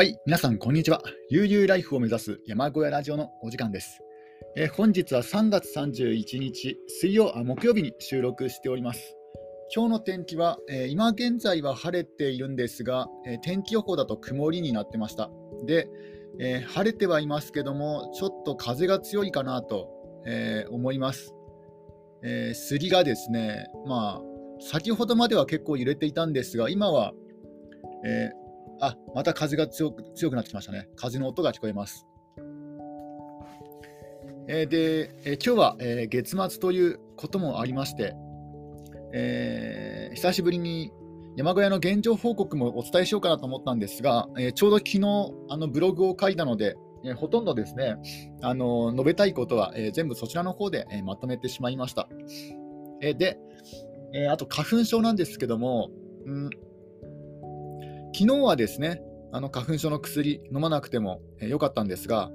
はい、皆さん、こんにちは。悠々ライフを目指す山小屋ラジオのお時間です。え本日は3月31日水曜あ木曜日に収録しております。今日の天気は、えー今現在は晴れているんですが、えー天気予報だと曇りになってました。で、えー晴れてはいますけども、ちょっと風が強いかなと、えー思います。えー杉がですね、まあ、先ほどまでは結構揺れていたんですが、今は、えーあ、また風が強く強くなってきましたね。風の音が聞こえます。えーで、えー今日は、えー月末ということもありまして、えー久しぶりに山小屋の現状報告もお伝えしようかなと思ったんですが、えーちょうど昨日あのブログを書いたので、えーほとんどですね、あの述べたいことは、えー全部そちらの方で、えーまとめてしまいました。えーで、えーあと花粉症なんですけども、うん昨日はですね、あの花粉症の薬飲まなくてもえーかったんですが、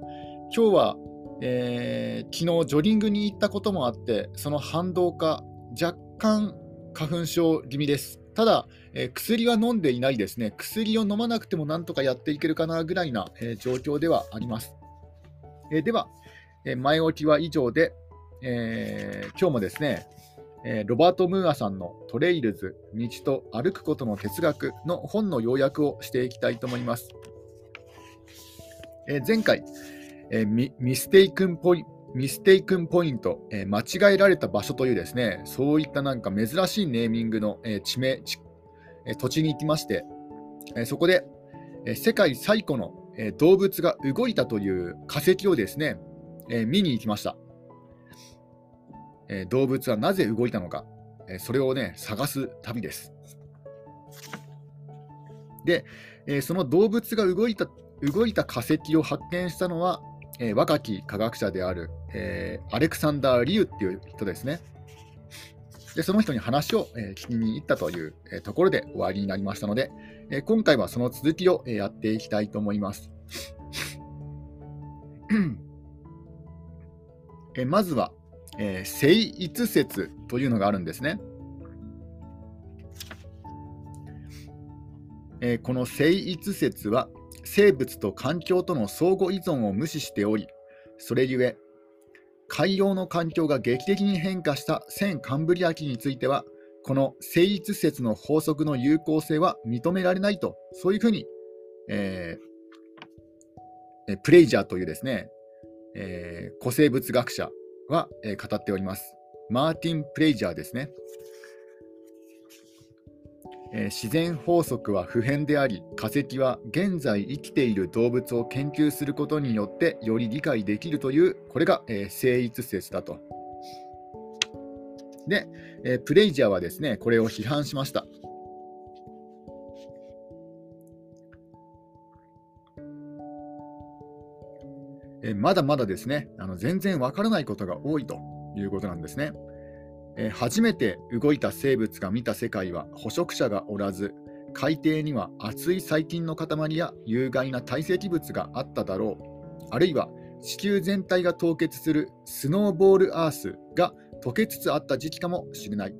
今日は、えー昨日ジョギングに行ったこともあって、その反動か、若干花粉症気味です。ただ、えー薬は飲んでいないですね。薬を飲まなくてもなんとかやっていけるかなぐらいな、えー状況ではあります。えーでは、え前置きは以上で、え今日もですね、えロバート・ムーアさんのトレイルズ、道と歩くことの哲学の本の要約をしていきたいと思います。え前回、えミステイクンポイミステイクンポイント、え間違えられた場所というですね、そういったなんか珍しいネーミングの、え地名、え土地に行きまして、えそこで、え世界最古の、え動物が動いたという化石をですね、え見に行きました。えー動物はなぜ動いたのか、えーそれをね、探す旅です。で、えーその動物が動いた動いた化石を発見したのは、えー若き科学者である、えーアレクサンダー・リュウっていう人ですね。でその人に話を、えー聞きに行ったという、えーところで終わりになりましたので、えー今回はその続きを、えーやっていきたいと思います。えーまずは、えー生逸説というのがあるんですね。えーこの生逸説は生物と環境との相互依存を無視しており、それゆえ、海洋の環境が劇的に変化した先カンブリア紀については、この生逸説の法則の有効性は認められないと、そういうふうに、えープレイジャーというですね、えー古生物学者は、え語っております。マーティン・プレイジャーですね。え自然法則は不変であり化石は現在生きている動物を研究することによってより理解できるというこれが、えー生逸説だと。で、えープレイジャーはですねこれを批判しました。えまだまだですねあの全然わからないことが多いということなんですね。え初めて動いた生物が見た世界は捕食者がおらず海底には厚い細菌の塊や有害な堆積物があっただろうあるいは地球全体が凍結するスノーボールアースが溶けつつあった時期かもしれない、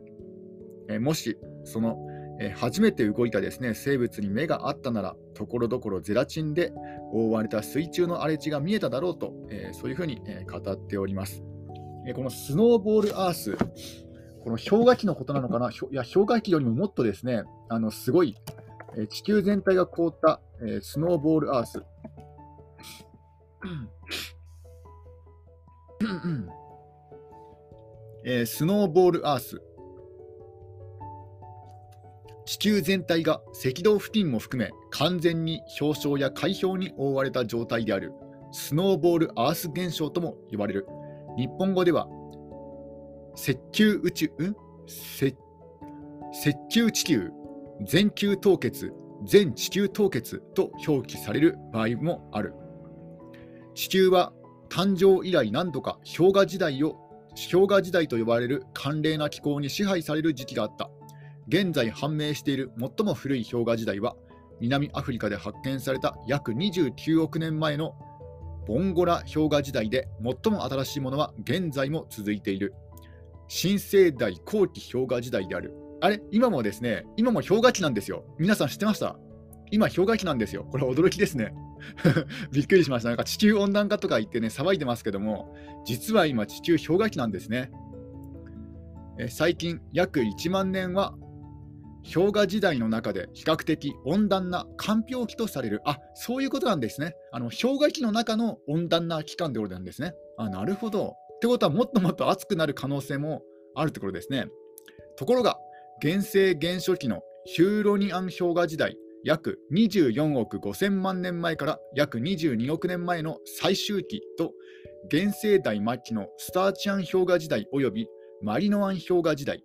えもしその、え初めて動いたですね生物に目があったならところどころゼラチンで覆われた水中の荒れ地が見えただろうと、えそういうふうに、え語っております、えこのスノーボールアースこの氷河期のことなのかな、いや氷河期よりももっとですね、あのすごい、え地球全体が凍った、えスノーボールアース。えースノーボールアース。地球全体が赤道付近も含め完全に氷床や海氷に覆われた状態であるスノーボールアース現象とも呼ばれる。日本語では赤球宇宙、ん？赤赤球地球、全球凍結、全地球凍結と表記される場合もある。地球は誕生以来何度か氷河時代を氷河時代と呼ばれる寒冷な気候に支配される時期があった。現在判明している最も古い氷河時代は南アフリカで発見された約29億年前のボンゴラ氷河時代で最も新しいものは現在も続いている。新生代後期氷河時代である。あれ？今もですね、今も氷河期なんですよ。皆さん知ってました？今、氷河期なんですよ。これ驚きですね。びっくりしました。なんか地球温暖化とか言ってね、騒いでますけども、実は今、地球氷河期なんですね。え最近、約1万年は氷河時代の中で比較的温暖な間氷期とされる。あ、そういうことなんですね。あの氷河期の中の温暖な期間でおるなんですね。あ、なるほど。ってことは、もっともっと暑くなる可能性もあるところですね。ところが、原生原初期のヒューロニアン氷河時代、約24億5000万年前から約22億年前の最終期と、原生代末期のスターチアン氷河時代及びマリノアン氷河時代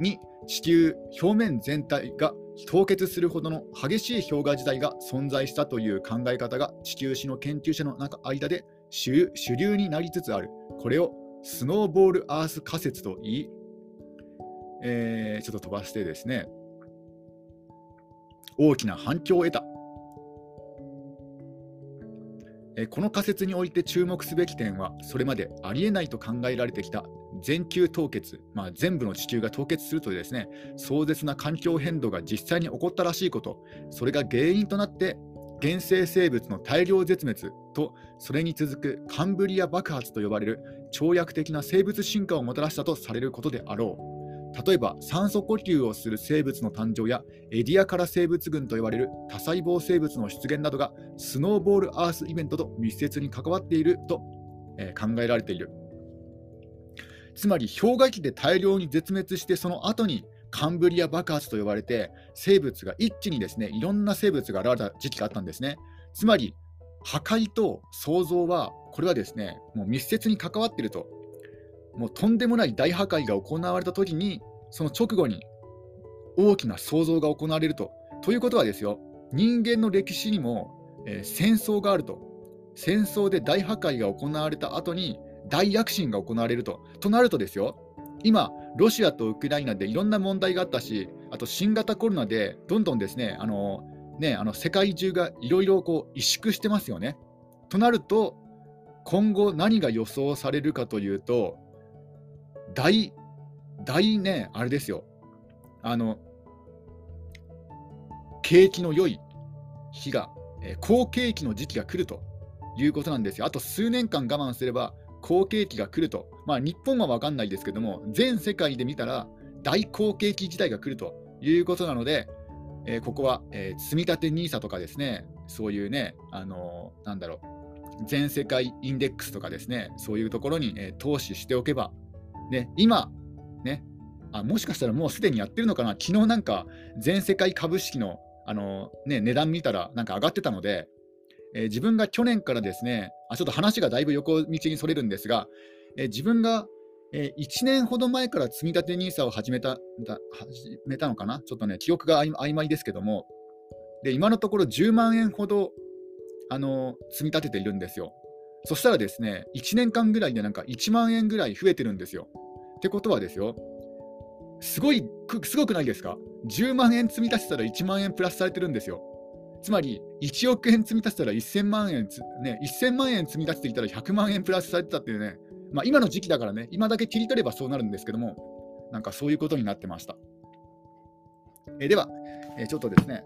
に地球表面全体が凍結するほどの激しい氷河時代が存在したという考え方が地球史の研究者の中間で主流になりつつある。これをスノーボールアース仮説と言い、えー、ちょっと飛ばしてですね、大きな反響を得た。この仮説において注目すべき点は、それまでありえないと考えられてきた全球凍結、まあ、全部の地球が凍結するというですね壮絶な環境変動が実際に起こったらしいこと、それが原因となって原生生物の大量絶滅とそれに続くカンブリア爆発と呼ばれる跳躍的な生物進化をもたらしたとされることであろう。例えば酸素呼吸をする生物の誕生やエディアカラ生物群と呼ばれる多細胞生物の出現などがスノーボールアースイベントと密接に関わっていると、え、考えられているつまり氷河期で大量に絶滅してその後にカンブリア爆発と呼ばれて生物が一気にですねいろんな生物が現れた時期があったんですねつまり破壊と創造はこれはですねもう密接に関わっているともうとんでもない大破壊が行われた時にその直後に大きな創造が行われると。ということはですよ、人間の歴史にも、えー、戦争があると。戦争で大破壊が行われた後に大躍進が行われると。となるとですよ、今、ロシアとウクライナでいろんな問題があったし、あと新型コロナでどんどんですね、あのねあの世界中がいろいろ萎縮してますよね。となると、今後何が予想されるかというと、大大ね、あれですよ。あの、景気の良い日が、え、好景気の時期が来るということなんですよ。あと数年間我慢すれば好景気が来ると。まあ日本は分かんないですけども、全世界で見たら大好景気時代が来るということなので、えー、ここは、えー、積立 NISA とかですね、そういうね、あのー、なんだろう、全世界インデックスとかですね、そういうところに、えー、投資しておけば、ね、今、ね、あもしかしたらもうすでにやってるのかな、昨日なんか全世界株式のあの、ね、値段見たらなんか上がってたので、えー、自分が去年からですねあ、ちょっと話がだいぶ横道にそれるんですが、えー、自分が、えー、1年ほど前から積み立て NISA を始めた始めたのかな、ちょっとね、記憶が曖昧ですけども、で今のところ10万円ほどあの積み立てているんですよ。そしたらですね、1年間ぐらいでなんか1万円ぐらい増えてるんですよ。ってことはですよ、すごい、すごくないですか ?10 万円積み立てたら1万円プラスされてるんですよ。つまり、1億円積み立てたら1000万円、ね、1000万円積み立てていたら100万円プラスされてたっていうね、まあ、今の時期だからね、今だけ切り取ればそうなるんですけども、なんかそういうことになってました。えでは、えちょっとですね、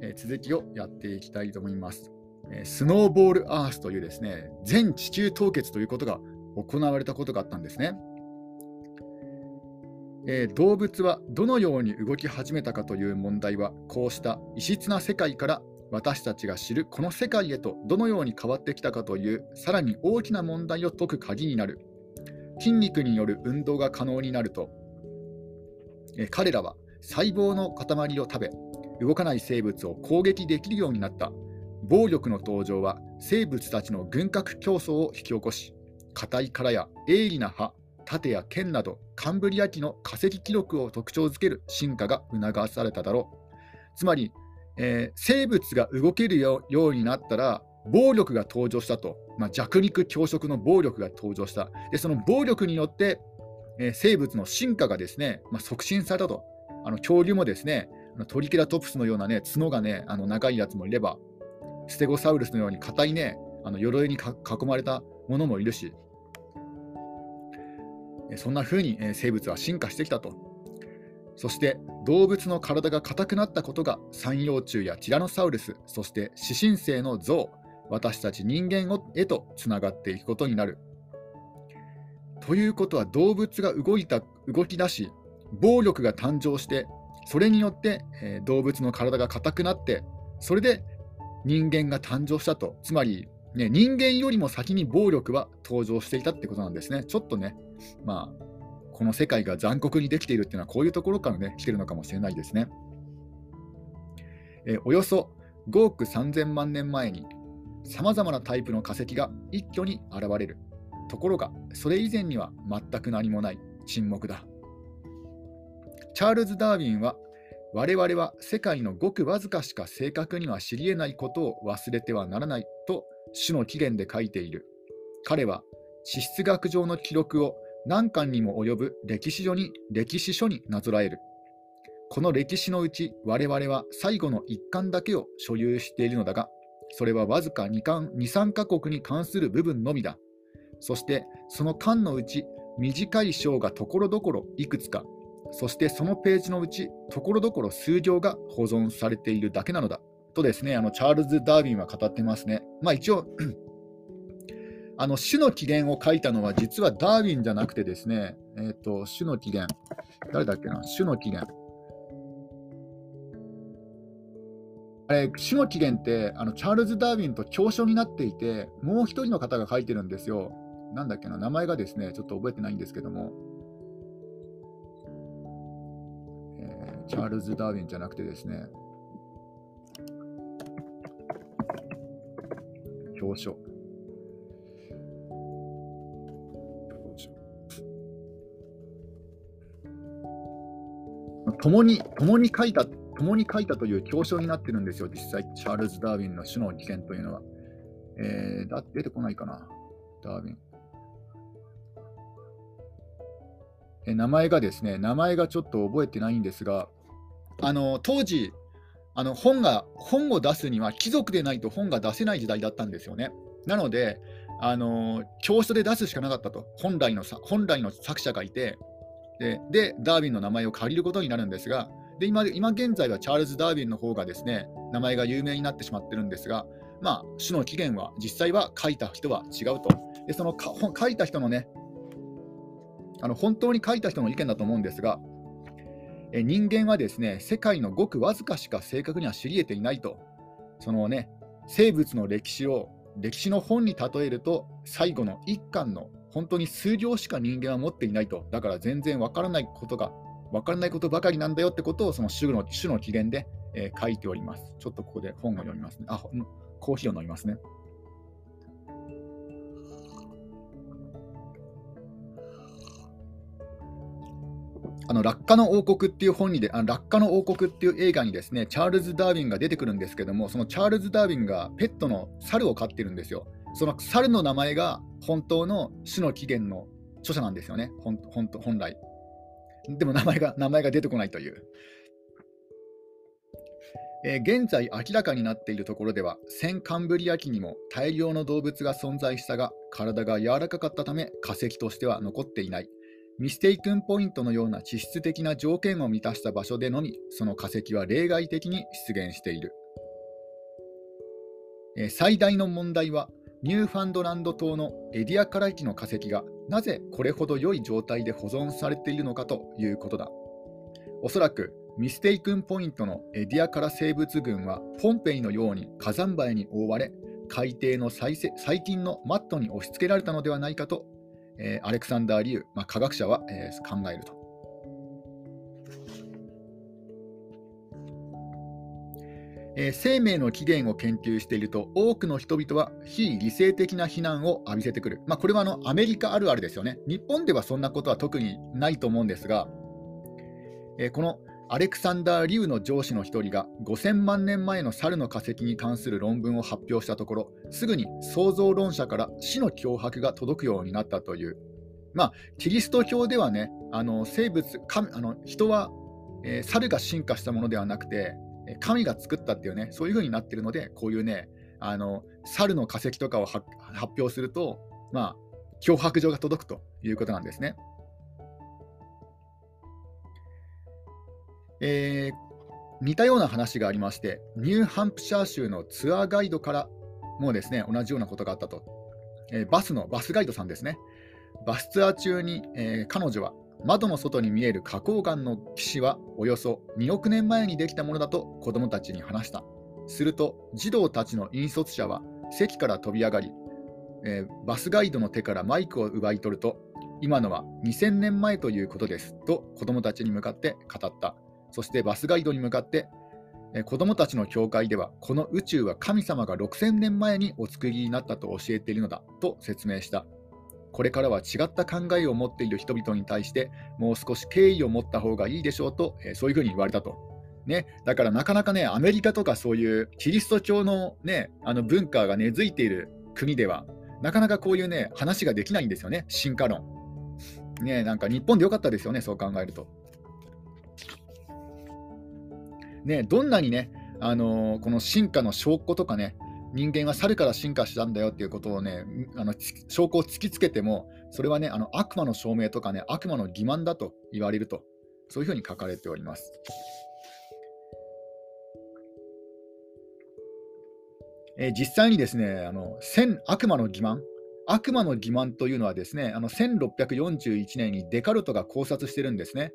え続きをやっていきたいと思います。えスノーボールアースというですね、全地球凍結ということが行われたことがあったんですね。えー、動物はどのように動き始めたかという問題はこうした異質な世界から私たちが知るこの世界へとどのように変わってきたかというさらに大きな問題を解く鍵になる。筋肉による運動が可能になると、え、彼らは細胞の塊を食べ動かない生物を攻撃できるようになった。暴力の登場は生物たちの軍拡競争を引き起こし硬い殻や鋭利な歯盾や剣などカンブリア紀の化石記録を特徴づける進化が促されただろう。つまり、えー、生物が動けるようになったら暴力が登場したと、まあ、弱肉強食の暴力が登場した。でその暴力によって、えー、生物の進化がですね、まあ、促進されたと。あの恐竜もですねトリケラトプスのような、ね、角が、ね、あの長いやつもいればステゴサウルスのように硬い、ね、あの鎧に囲まれたものもいるしそんな風に生物は進化してきたと。そして動物の体が硬くなったことが三葉虫やティラノサウルス、そして視神性の象、私たち人間へとつながっていくことになる。ということは動物が動いた動き出し、暴力が誕生して、それによって、え、動物の体が硬くなって、それで人間が誕生したと。つまり、ね、人間よりも先に暴力は登場していたってことなんですね。ちょっとね、まあ、この世界が残酷にできているっていうのはこういうところからね、来てるのかもしれないですね。え、およそ5億3000万年前に、さまざまなタイプの化石が一挙に現れる。ところが、それ以前には全く何もない沈黙だ。チャールズ・ダーウィンは、我々は世界のごくわずかしか正確には知り得ないことを忘れてはならないと種の起源で書いている。彼は地質学上の記録を何巻にも及ぶ歴史書に歴史書になぞらえる。この歴史のうち我々は最後の一巻だけを所有しているのだが、それはわずか 2, 巻2、3カ国に関する部分のみだ。そしてその巻のうち短い章がところどころいくつか、そしてそのページのうちところどころ数行が保存されているだけなのだ。とですね、あのチャールズ・ダーウィンは語ってますね。まあ一応あの種の起源を書いたのは実はダーウィンじゃなくてですね、えーと、種の起源、誰だっけな、種の起源。あれ、種の起源ってあのチャールズ・ダーウィンと共書になっていて、もう一人の方が書いてるんですよ。なんだっけな、名前がですね、ちょっと覚えてないんですけども、えー、チャールズ・ダーウィンじゃなくてですね、表書。共に共に書いた共に書いたという教書になってるんですよ、実際、チャールズ・ダーウィンの種の危険というのは。えー、だ出てこないかな、ダーウィン。え名前がですね、名前がちょっと覚えてないんですが、あの当時あの本が、本を出すには貴族でないと本が出せない時代だったんですよね。なので、あの教書で出すしかなかったと、本来の本来の作者がいて、でで、ダーウィンの名前を借りることになるんですが、で今今現在はチャールズ・ダーウィンの方がですね、名前が有名になってしまってるんですが、まあ、種の起源は実際は書いた人は違うと。でその書いた人のね、あの本当に書いた人の意見だと思うんですが、え人間はですね、世界のごくわずかしか正確には知り得ていないと。そのね、生物の歴史を歴史の本に例えると、最後の一巻の本当に数行しか人間は持っていないと、だから全然わからないことが、わからないことばかりなんだよってことを、その種の種の起源で、えー、書いております。ちょっとここで本を読みますね。あ、コーヒーを飲みますね。あの落下の王国っていう本にで、あの落下の王国っていう映画にですね、チャールズ・ダーウィンが出てくるんですけども、そのチャールズ・ダーウィンがペットの猿を飼ってるんですよ。その猿の名前が本当の種の起源の著者なんですよね、本本本来。でも名前が名前が出てこないという。えー、現在明らかになっているところでは、先カンブリア紀にも大量の動物が存在したが、体が柔らかかったため化石としては残っていない。ミステイクンポイントのような地質的な条件を満たした場所でのみ、その化石は例外的に出現している。えー、最大の問題は、ニューファンドランド島のエディアカラ期の化石がなぜこれほど良い状態で保存されているのかということだ。おそらくミステイクンポイントのエディアカラ生物群はポンペイのように火山灰に覆われ海底の細菌のマットに押し付けられたのではないかと、えー、アレクサンダー・リュウ、まあ、科学者は、えー、考えると。えー、生命の起源を研究していると、多くの人々は非理性的な非難を浴びせてくる。まあ、これはあのアメリカあるあるですよね。日本ではそんなことは特にないと思うんですが、えー、このアレクサンダー・リュウの上司の一人が5000万年前の猿の化石に関する論文を発表したところ、すぐに創造論者から死の脅迫が届くようになったという。まあ、キリスト教ではね、あの生物あの人は、えー、猿が進化したものではなくて、神が作ったっていうね、そういう風になってるので、こういうね、あの猿の化石とかを発表すると、まあ、脅迫状が届くということなんですね。えー、似たような話がありまして、ニューハンプシャー州のツアーガイドからもですね同じようなことがあったと、えー、バスのバスガイドさんですね、バスツアー中に、えー、彼女は窓の外に見える花崗岩の岸はおよそ2億年前にできたものだと子供たちに話した。すると児童たちの引率者は席から飛び上がり、えー、バスガイドの手からマイクを奪い取ると今のは2000年前ということですと子供たちに向かって語った。そしてバスガイドに向かって、えー、子供たちの教会ではこの宇宙は神様が6000年前にお作りになったと教えているのだと説明した。これからは違った考えを持っている人々に対してもう少し敬意を持った方がいいでしょうと、えー、そういうふうに言われたと。ね、だからなかなかね、アメリカとかそういうキリスト教の,、ね、あの文化が根付いている国では、なかなかこういうね、話ができないんですよね、進化論。ね、なんか日本でよかったですよね、そう考えると。ね、どんなにね、あのー、この進化の証拠とかね、人間は猿から進化したんだよっていうことをね、あの証拠を突きつけても、それはね、あの悪魔の証明とかね、悪魔の欺瞞だと言われると、そういうふうに書かれております。えー、実際にですね、あの悪魔の欺瞞、悪魔の欺瞞というのはですね、あの1641年にデカルトが考察してるんですね。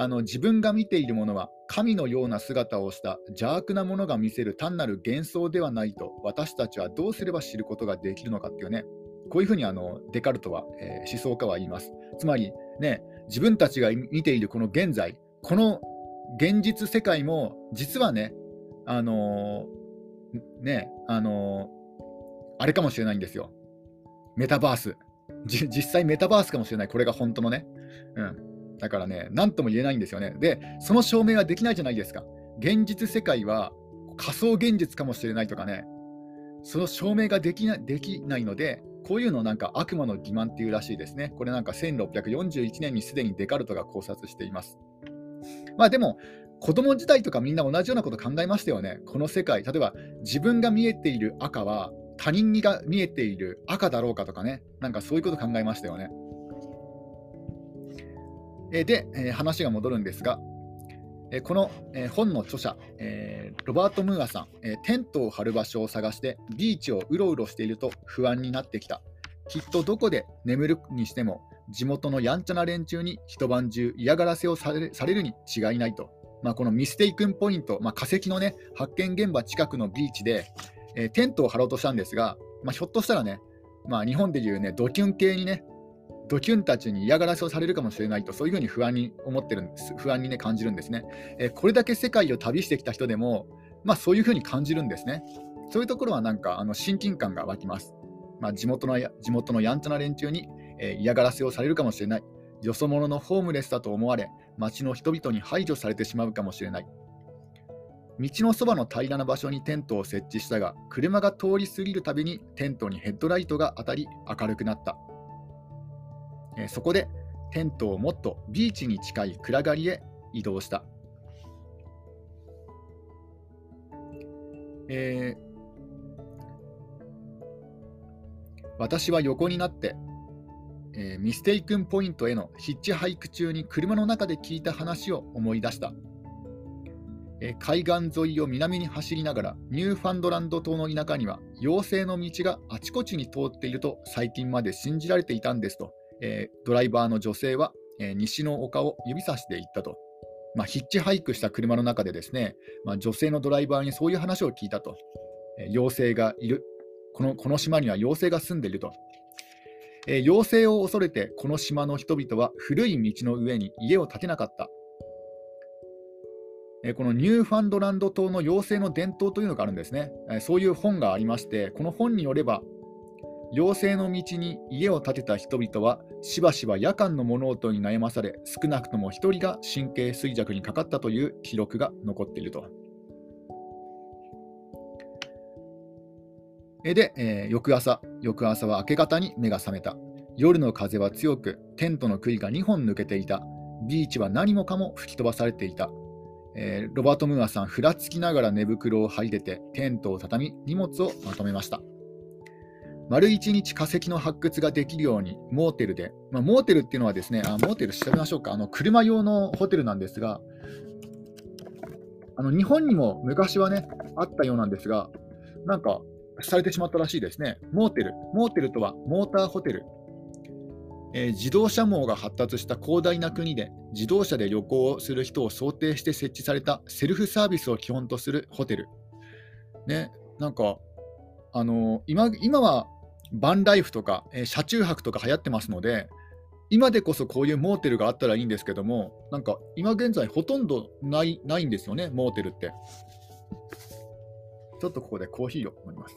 あの自分が見ているものは神のような姿をした邪悪なものが見せる単なる幻想ではないと私たちはどうすれば知ることができるのかっていうね。こういうふうにあのデカルトは、えー、思想家は言います。つまりね自分たちが見ているこの現在この現実世界も実はねあのー、ねあのー、あれかもしれないんですよ。メタバース。実際メタバースかもしれない。これが本当のね。うん。だからね、なんとも言えないんですよね。で、その証明はできないじゃないですか。現実世界は仮想現実かもしれないとかね、その証明ができなできないので、こういうのをなんか悪魔の欺瞞っていうらしいですね。これなんか1641年にすでにデカルトが考察しています。まあでも、子供時代とかみんな同じようなこと考えましたよね。この世界、例えば自分が見えている赤は他人が見えている赤だろうかとかね、なんかそういうこと考えましたよね。で、話が戻るんですが、この、本の著者、ロバート・ムーアさん、テントを張る場所を探してビーチをうろうろしていると不安になってきた。きっとどこで眠るにしても地元のやんちゃな連中に一晩中嫌がらせをされされるに違いないと。まあ、このミステイクンポイント、まあ、化石の、ね、発見現場近くのビーチで、えー、テントを張ろうとしたんですが、まあ、ひょっとしたらね、まあ、日本でいう、ね、ドキュン系にね、ドキュンたちに嫌がらせをされるかもしれないと、そういうふうに不安に思ってるんです、不安に、ね、感じるんですね、えー、これだけ世界を旅してきた人でも、まあ、そういうふうに感じるんですね。そういうところはなんかあの親近感が湧きます。まあ、地元の地元のやんちゃな連中に、えー、嫌がらせをされるかもしれない。よそ者のホームレスだと思われ、町の人々に排除されてしまうかもしれない。道のそばの平らな場所にテントを設置したが、車が通り過ぎるたびにテントにヘッドライトが当たり明るくなった。えそこでテントをもっとビーチに近い暗がりへ移動した。えー、私は横になって、えー、ミステイクンポイントへのヒッチハイク中に車の中で聞いた話を思い出した。えー、海岸沿いを南に走りながらニューファンドランド島の田舎には妖精の道があちこちに通っていると最近まで信じられていたんですとえー、ドライバーの女性は、えー、西の丘を指さしていったと。まあ、ヒッチハイクした車の中でですね、まあ、女性のドライバーにそういう話を聞いたと。えー、妖精がいるこの。この島には妖精が住んでいると。え妖精を恐れてこの島の人々は古い道の上に家を建てなかった。このニューファンドランド島の妖精の伝統というのがあるんですね。そういう本がありまして、この本によれば、妖精の道に家を建てた人々はしばしば夜間の物音に悩まされ少なくとも1人が神経衰弱にかかったという記録が残っていると。で、えー、翌朝、翌朝は明け方に目が覚めた。夜の風は強く、テントの杭が2本抜けていた。ビーチは何もかも吹き飛ばされていた。えー、ロバート・ムーアさん、ふらつきながら寝袋を履いてて、テントを畳み、荷物をまとめました。丸一日化石の発掘ができるように、モーテルで、まあ、モーテルっていうのはですね、あモーテル調べましょうか、あの車用のホテルなんですが、あの日本にも昔はね、あったようなんですが、なんかされてしまったらしいですね。モーテル。モーテルとはモーターホテル。えー、自動車網が発達した広大な国で自動車で旅行をする人を想定して設置されたセルフサービスを基本とするホテル。ね、なんか、あのー、今今はバンライフとか、えー、車中泊とか流行ってますので、今でこそこういうモーテルがあったらいいんですけども、なんか今現在ほとんどないないんですよね、モーテルって。ちょっとここでコーヒーを飲みます。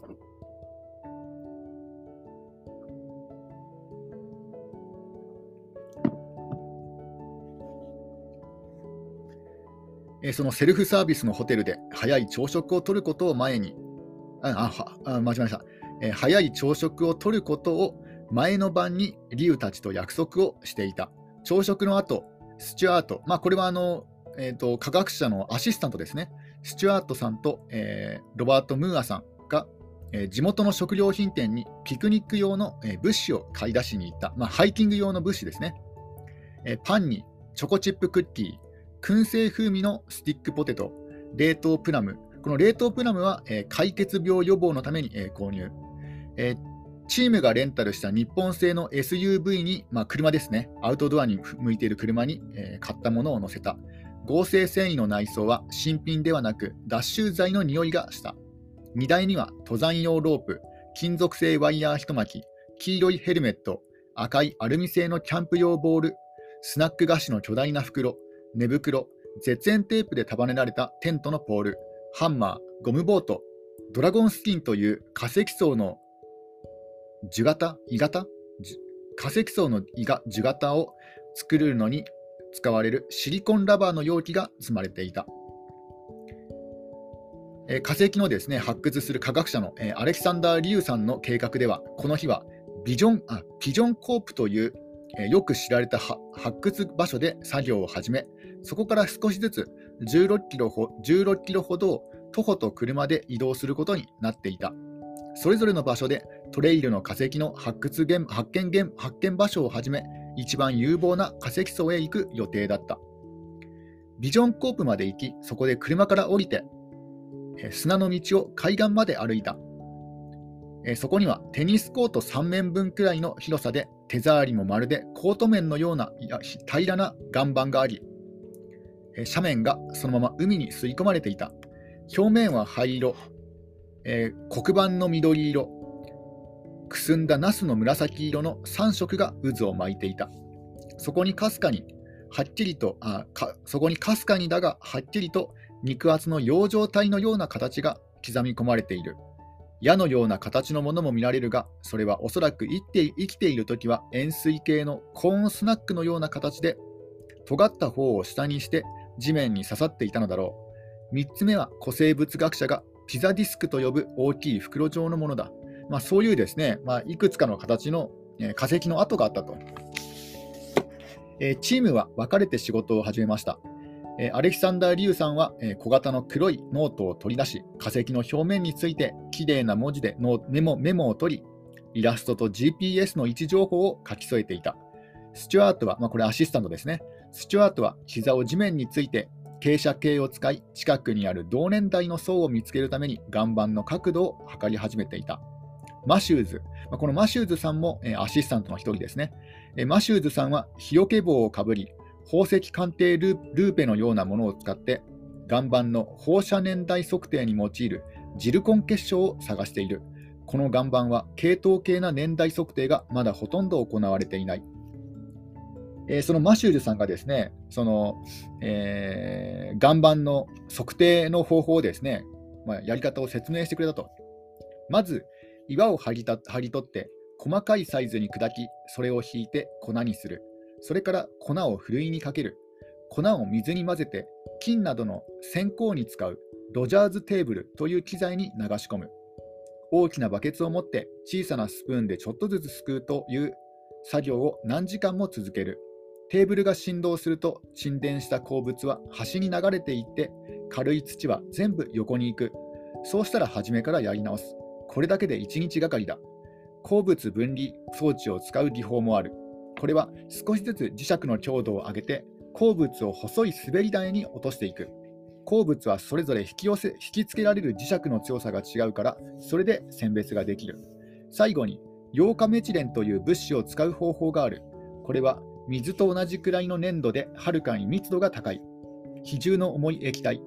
えそのセルフサービスのホテルで早い朝食をとることを前に、あ、あ、あ間違えました、早い朝食をとることを前の晩に竜たちと約束をしていた。朝食の後、スチュアート、まあ、これはあの、えーと、科学者のアシスタントですね、スチュアートさんと、えー、ロバート・ムーアさんが、えー、地元の食料品店にピクニック用の、えー、物資を買い出しに行った、まあ、ハイキング用の物資ですね、えパンにチョコチップクッキー、燻製風味のスティックポテト、冷凍プラム、この冷凍プラムは、え、解決病予防のために、え、購入、えー、チームがレンタルした日本製の SUV に、まあ、車ですね、アウトドアに向いている車に、え買ったものを乗せた。合成繊維の内装は新品ではなく脱臭剤の匂いがした。荷台には登山用ロープ、金属製ワイヤー一巻き、黄色いヘルメット、赤いアルミ製のキャンプ用ボール、スナック菓子の巨大な袋、寝袋、絶縁テープで束ねられたテントのポール、ハンマー、ゴムボート、ドラゴンスキンという化石層の樹型鋳型化石層の樹型を作るのに使われるシリコンラバーの容器が積まれていた。え、化石のですね発掘する科学者の、え、アレキサンダー・リュウさんの計画では、この日はビジョンあピジョンコープという、え、よく知られた発掘場所で作業を始め、そこから少しずつ16キロほ ,16 キロほどを徒歩と車で移動することになっていた。それぞれの場所でトレイルの化石の発掘現発見現発見場所をはじめ、一番有望な化石層へ行く予定だった。ビジョンコープまで行き、そこで車から降りて、砂の道を海岸まで歩いた。そこにはテニスコート3面分くらいの広さで手触りもまるでコート面のような平らな岩盤があり斜面がそのまま海に吸い込まれていた表面は灰色、えー、黒板の緑色くすんだナスの紫色の3色が渦を巻いていた。そこにかすかに、はっきりと、あかそこにかすかにだが、はっきりと肉厚の養生体のような形が刻み込まれている。矢のような形のものも見られるが、それはおそらく生きて生きているときは円錐形のコーンスナックのような形で、尖った方を下にして地面に刺さっていたのだろう。3つ目は古生物学者がピザディスクと呼ぶ大きい袋状のものだ。まあ、そういうですね、まあ、いくつかの形の、化石の跡があったと。えチームは分かれて仕事を始めました。えアレキサンダー・リュウさんは、え小型の黒いノートを取り出し、化石の表面についてきれいな文字でノメモメモを取り、イラストと GPS の位置情報を書き添えていた。スチュアートは、まあ、これアシスタントですね。スチュアートは膝を地面について傾斜計を使い、近くにある同年代の層を見つけるために岩盤の角度を測り始めていた。マシューズ、このマシューズさんもアシスタントの一人ですね。マシューズさんは日よけ棒をかぶり、宝石鑑定ルーペのようなものを使って岩盤の放射年代測定に用いるジルコン結晶を探している。この岩盤は系統系な年代測定がまだほとんど行われていない。えー、そのマシューズさんがですね、その、えー、岩盤の測定の方法をですね、まあ、やり方を説明してくれたと。まず、岩を剥ぎた剥ぎ取って細かいサイズに砕き、それをひいて粉にする。それから粉をふるいにかける。粉を水に混ぜて金などの線香に使うロジャーズテーブルという機材に流し込む。大きなバケツを持って小さなスプーンでちょっとずつすくうという作業を何時間も続ける。テーブルが振動すると沈殿した鉱物は端に流れていって軽い土は全部横に行く。そうしたら初めからやり直す。これだけで1日がかりだ。鉱物分離装置を使う技法もある。これは少しずつ磁石の強度を上げて鉱物を細い滑り台に落としていく。鉱物はそれぞれ引き寄せ引きつけられる磁石の強さが違うから、それで選別ができる。最後に、ヨウ化メチレンという物資を使う方法がある。これは水と同じくらいの粘土ではるかに密度が高い。比重の重い液体。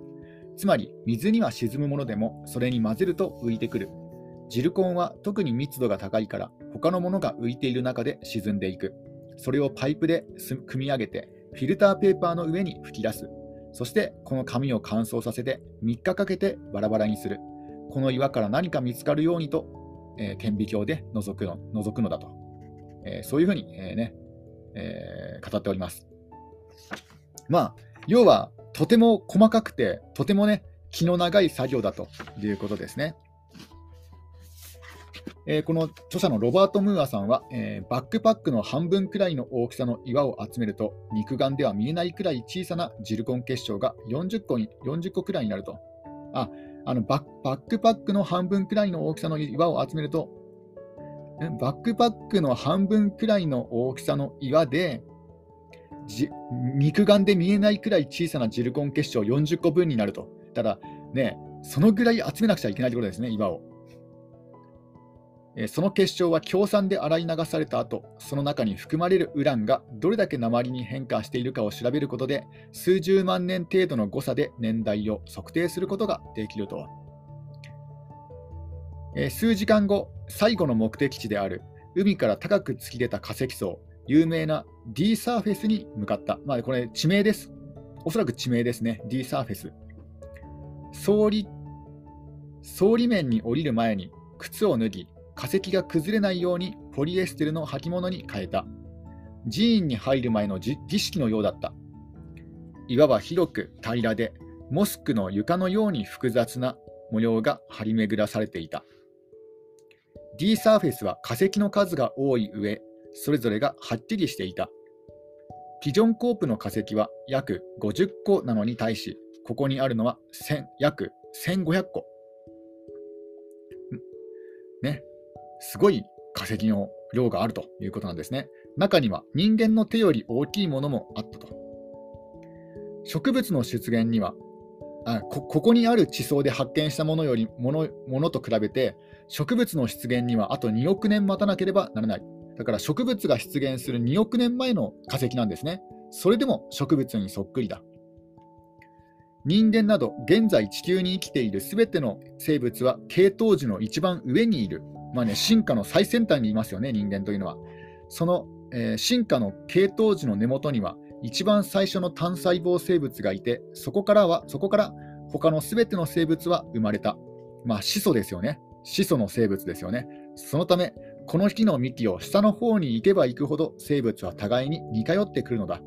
つまり、水には沈むものでも、それに混ぜると浮いてくる。ジルコンは特に密度が高いから、他のものが浮いている中で沈んでいく。それをパイプで組み上げて、フィルターペーパーの上に吹き出す。そしてこの紙を乾燥させて3日かけてバラバラにする。この岩から何か見つかるようにと、えー、顕微鏡で覗くの覗くのだと。えー、そういうふうに、えー、ねえ、語っております。まあ、要はとても細かくて、とてもね、気の長い作業だということですね。えー、この著者のロバート・ムーアさんは、えー、バックパックの半分くらいの大きさの岩を集めると、肉眼では見えないくらい小さなジルコン結晶が40個に40個くらいになると。ああのバックパックの半分くらいの大きさの岩を集めると、バックパックの半分くらいの大きさの岩で、肉眼で見えないくらい小さなジルコン結晶40個分になると。ただ、ね、そのぐらい集めなくちゃいけないということですね、岩を。その結晶は強酸で洗い流された後、その中に含まれるウランがどれだけ鉛に変化しているかを調べることで、数十万年程度の誤差で年代を測定することができると。数時間後、最後の目的地である海から高く突き出た化石層、有名な D サーフェスに向かった。まあ、これ地名です。おそらく地名ですね。D サーフェス。総理総理面に降りる前に靴を脱ぎ、化石が崩れないようにポリエステルの履物に変えた。寺院に入る前の儀式のようだった。岩は広く平らで、モスクの床のように複雑な模様が張り巡らされていた。D サーフェスは化石の数が多い上、それぞれがはっきりしていた。ピジョンコープの化石は約50個なのに対し、ここにあるのは約1500個。ね、すごい化石の量があるということなんですね。中には人間の手より大きいものもあったと。植物の出現にはあこ、ここにある地層で発見したものよりものものと比べて、植物の出現にはあと2億年待たなければならない。だから植物が出現する2億年前の化石なんですね。それでも植物にそっくりだ。人間など現在地球に生きているすべての生物は系統樹の一番上にいるまあね、進化の最先端にいますよね、人間というのは。その、えー、進化の系統樹の根元には、一番最初の単細胞生物がいて、そこからは、そこから他のすべての生物は生まれた。まあ、始祖ですよね。始祖の生物ですよね。そのため、この木の幹を下の方に行けば行くほど生物は互いに似通ってくるのだ。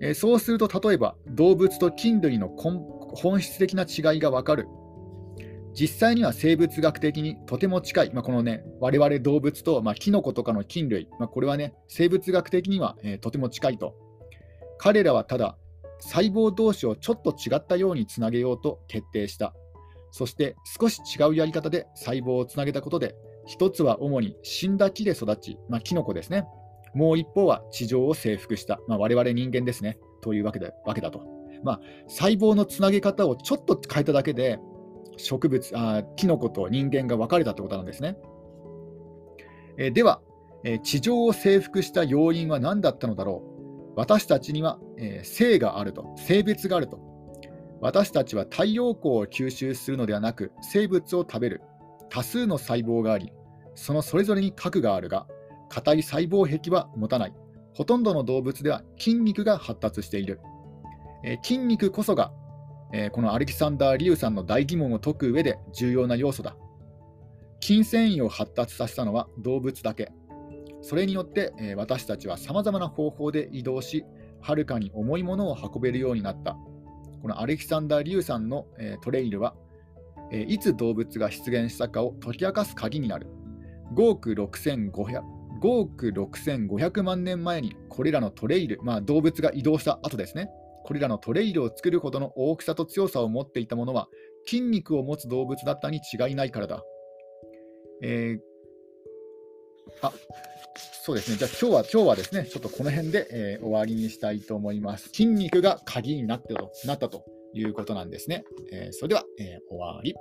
えー、そうすると、例えば動物と菌類の本質的な違いがわかる実際には生物学的にとても近い、まあ、このね、我々動物と、まあ、キノコとかの菌類、まあ、これはね、生物学的には、えー、とても近いと。彼らはただ、細胞同士をちょっと違ったようにつなげようと決定した。そして少し違うやり方で細胞をつなげたことで、一つは主に死んだ木で育ち、まあ、キノコですね。もう一方は地上を征服した、まあ、我々人間ですね。というわけでわけだと。まあ、細胞のつなげ方をちょっと変えただけで、植物あ、キノコと人間が分かれたということなんですね。えー、では、えー、地上を征服した要因は何だったのだろう私たちには、えー、性があると、性別があると。私たちは太陽光を吸収するのではなく、生物を食べる。多数の細胞があり、そのそれぞれに核があるが、硬い細胞壁は持たない。ほとんどの動物では筋肉が発達している。えー、筋肉こそがえー、このアレキサンダー・リュウさんの大疑問を解く上で重要な要素だ。筋繊維を発達させたのは動物だけ。それによって、えー、私たちはさまざまな方法で移動し、はるかに重いものを運べるようになった。このアレキサンダー・リュウさんの、えー、トレイルは、え、いつ動物が出現したかを解き明かす鍵になる。5億6500 5億6500万年前にこれらのトレイル、まあ、動物が移動した後ですね、これらのトレイルを作るほどの大きさと強さを持っていたものは筋肉を持つ動物だったに違いないからだ。えー、あそうですね。じゃあ今日は、今日はですね、ちょっとこの辺で、えー終わりにしたいと思います。筋肉が鍵になってとなったということなんですね。えーそれでは、え終わり。